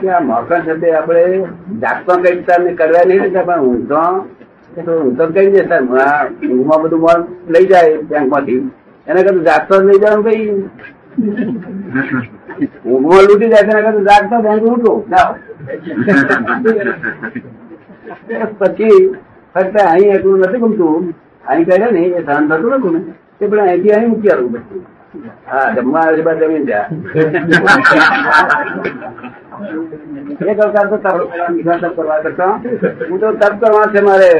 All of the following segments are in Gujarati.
કે આ મોકણ શબ્દ આપણે જાગતો કઈ રીતે કરવા નહીં દેતા, પણ ઊંઘતો તો ઊંઘતો કઈ જતા ઊંઘમાં બધું મોન લઈ જાય બેંકમાંથી. એના કરતા જાગતો જ લઈ જવાનું કઈ? ઊંઘમાં લૂટી જાય, એના કરતા જાગતો બેંક લૂટો. પછી ફક્ત અહીં એટલું નથી ગમતું. અહીં કહે ને, એ સહન થતું નતું ને તે પણ અહીંથી અહીં મૂકી આવું હા, જમવા આવે બાદ જમીન ત્યાં એક અવતાર તો તપ બીજા તપ કરવા કરતા હું તો તપ કરવા છે મારે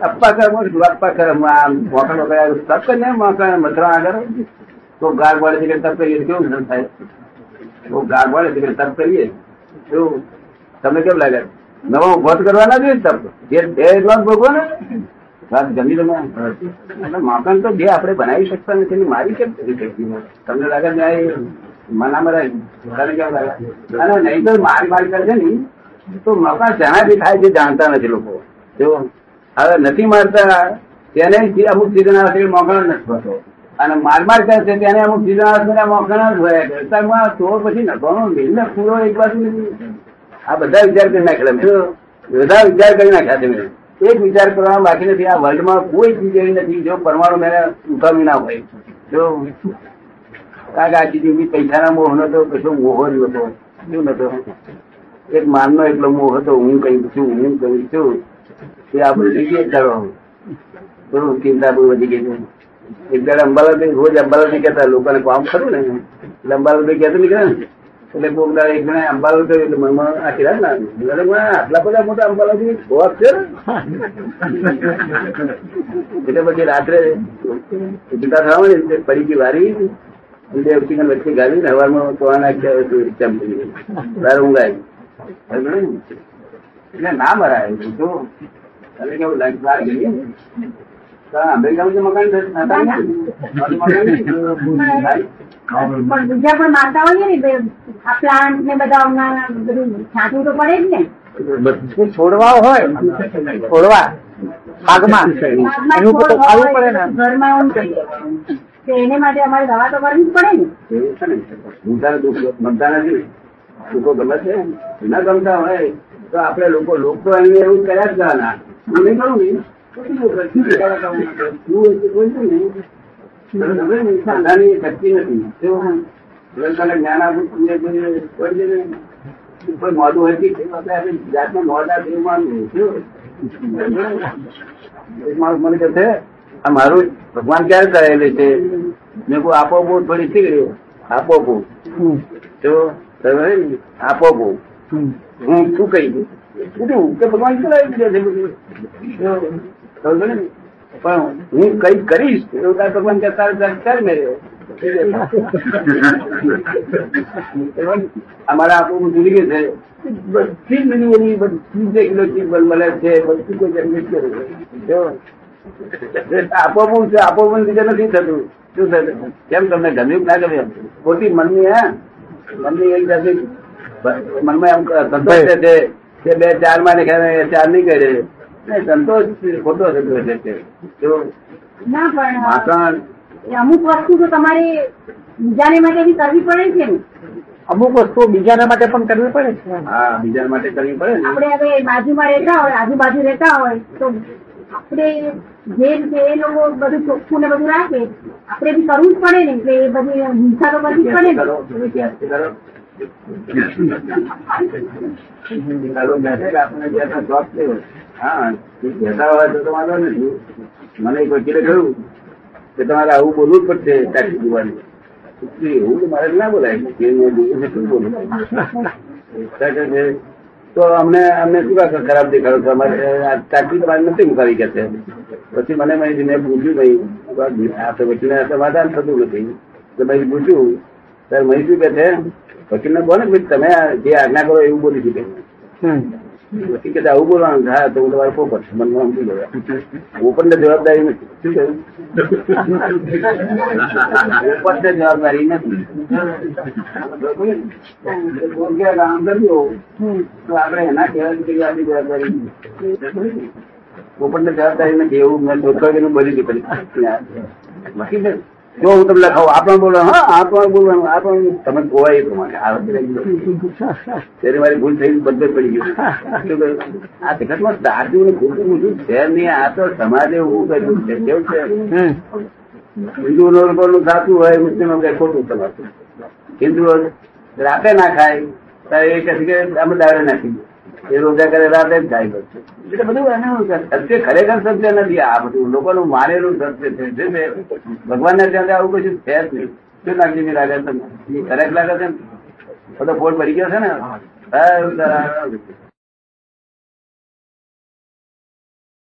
અપ્પા કર અપ્પા કર મોકલ વગર તપ કરીને મોકલ મથરા આગળ તો ગાળ વાળે દીકરે તપ કરીએ તો કેવું ધન થાય તો ગાળ વાળે દીકરે તપ કરીએ શું તમને કેમ લાગે નવો ઊભો કરવાના જોઈએ તપ જે બે એટલા જ ભોગવો ને વાત ગમી તમે એટલે મકાન તો જે આપણે બનાવી શકતા નથી એની મારી કેમ કરી શકતી તમને લાગે છે અને નહીં તો મારી મારી કરશે ને. તો મકાન શેનાથી થાય છે જાણતા નથી લોકો. જો હવે નથી મારતા, તેને અમુક છે મોકણ નથી થતો. અને માર માર કરે છે તેને અમુક છે મોકણ જ હોય કરતામાં તો પછી નખવાનો મિલને પૂરો એક બાજુ આ બધા વિચાર કરી નાખેલા બધા વિચાર કરી નાખ્યા મેં એક વિચાર કરવાનો બાકી નથી. આ વર્લ્ડમાં કોઈ ચીજ એવી નથી જો પરમાણુ મેં ઉઠાવી ના હોય. જો કારણ કે આ ચીજ પૈસાના મોહ નતો. કશો મોહ નતો શું નતો? એક માનનો એટલો મોહ હતો, હું કઈ છું હું કઈ છું એ આપણે લીધે કરો ચિંતા બહુ વધી ગઈ એક દાડે અંબાલાભાઈ રોજ અંબાલાભાઈ કહેતા, લોકોને કામ ખરું ને? એટલે અંબાલાભાઈ કહેતો નીકળે ને. એટલે કોક દાડે એક જણા અંબાલાલ કહ્યું એટલે મનમાં આ કિરાત ના આટલા બધા મોટા અંબાલાજી ખોવાક છે એટલે પછી રાત્રે ચિંતા થવા ને પડી ગઈ વારી. બે ગાળી ને તો નાખ્યા તારે એટલે મરાય તો. તમે કેવું ગઈ બીજા પણ મારતા હોઈએ ને આ પ્લાન્ટ ને બધા છાંટવું તો પડે જ ને. છોડવા હોય છોડવા પાકમાં એનું તો ખાવું પડે ને. ઘરમાં. તો એને માટે અમારે દવા તો કરવી જ પડે ને. એવું છે ને. ઊંઘાને દુઃખ ગમતા નથી લોકો ગમે છે. ના ગમતા હોય, તો આપણે લોકો લોકો એને એવું કર્યા જ કરવાના અમે કરું ને. મોઢું હોય આપણે? એક માણસ મને કહે છે આ મારું ભગવાન ક્યારે કરેલું છે? મેં કહું આપો બહુ થોડી શીખડી આપો બહુ. તો આપો બહુ. હું શું કહી દઉં? કે ભગવાન કરાવી દીધા છે? પણ હું કઈ કરીશ એવું તારે ભગવાન કે તારે તારે ચાલ મેરે અમારા આપો બહુ છે. બધી જ બધી કિલો ચીજ મળે છે બધું કોઈ જન્મિત કરે છે જો આપો બહુ છે આપો પણ બીજે નથી થતું? શું થતું? કેમ તમને ગમ્યું ના ગમ્યું ખોટી મનની હે? મનની એક જાતિ મનમાં એમ સંતોષ છે કે બે ચારમાં ને ચાર નહીં કરે. સંતોષ ખોટો સંતોષ છે ના પણ એ અમુક વસ્તુ તો તમારે બીજાને માટે બી કરવી પડે છે ને. અમુક વસ્તુ બીજાના માટે પણ કરવી પડે છે. હા બીજા માટે કરવી પડે આપણે હવે બાજુમાં રહેતા હોય આજુબાજુ રહેતા હોય તો આપણે જે રીતે એ લોકો બધું ચોખ્ખું ને બધું રાખે, આપણે બી કરવું જ પડે ને, એટલે એ બધી હિંસા તો કરવી જ પડે કે મને કોઈ કહ્યું કે તમારે આવું બોલવું જ પડશે ટેક્સ જોવાની એવું તો મારે ના બોલાય. કે બોલું કે તો અમને અમને શું કાંઈ ખરાબ દેખાડો આ ટાંકી તમારે નથી મુકાવી કે છે? પછી મને મેં પૂછ્યું ભાઈ આ તો વકીલને સમાધાન થતું નથી. તો ભાઈ પૂછ્યું ત્યારે મહી શું કે છે? વકીલ ને બોલે તમે જે આજ્ઞા કરો એવું બોલી હમ. વકીલ કે આવું બોલવાનું થાય તો હું તમારે છું. મનમાં સમજી ગયો પોપટ ને જવાબદારી નથી. શું કહ્યું? પોપટ ને જવાબદારી નથી. કામ કર્યું તો આપણે એના કહેવાય આપણી જવાબદારી નથી. પોપટ ને જવાબદારી નથી. એવું મેં ગયેલું બોલી દીધું. વકીલ જો હું તમને લખાવું આ પણ બોલવાનું હા, આ બોલવાનું આ તમે જોવાય એ પ્રમાણે. ત્યારે મારી ભૂલ થઈ, બધે પડી ગયું આ જગતમાં સાચું ને ખોટું મોટું છે. નહીં આ તો સમાજે એવું કર્યું છે કેવું છે. હિન્દુ નું સાચું હોય, મુસ્લિમ કઈ ખોટું તમારું હિન્દુ રાતે ના ખાય ત્યારે એ કહે કે અમે દાડે નાખી એ રોજા કરે રાતે જ જાય. એટલે બધું એનું સત્ય ખરેખર સત્ય નથી. આ બધું લોકોનું માનેલું સત્ય છે. જે ભગવાન ને ત્યાં આવું કશું છે જ નહીં. શું નાગજી લાગે તમને ખરેખ લાગે છે ને? બધો ફોડ પડી ગયો છે ને?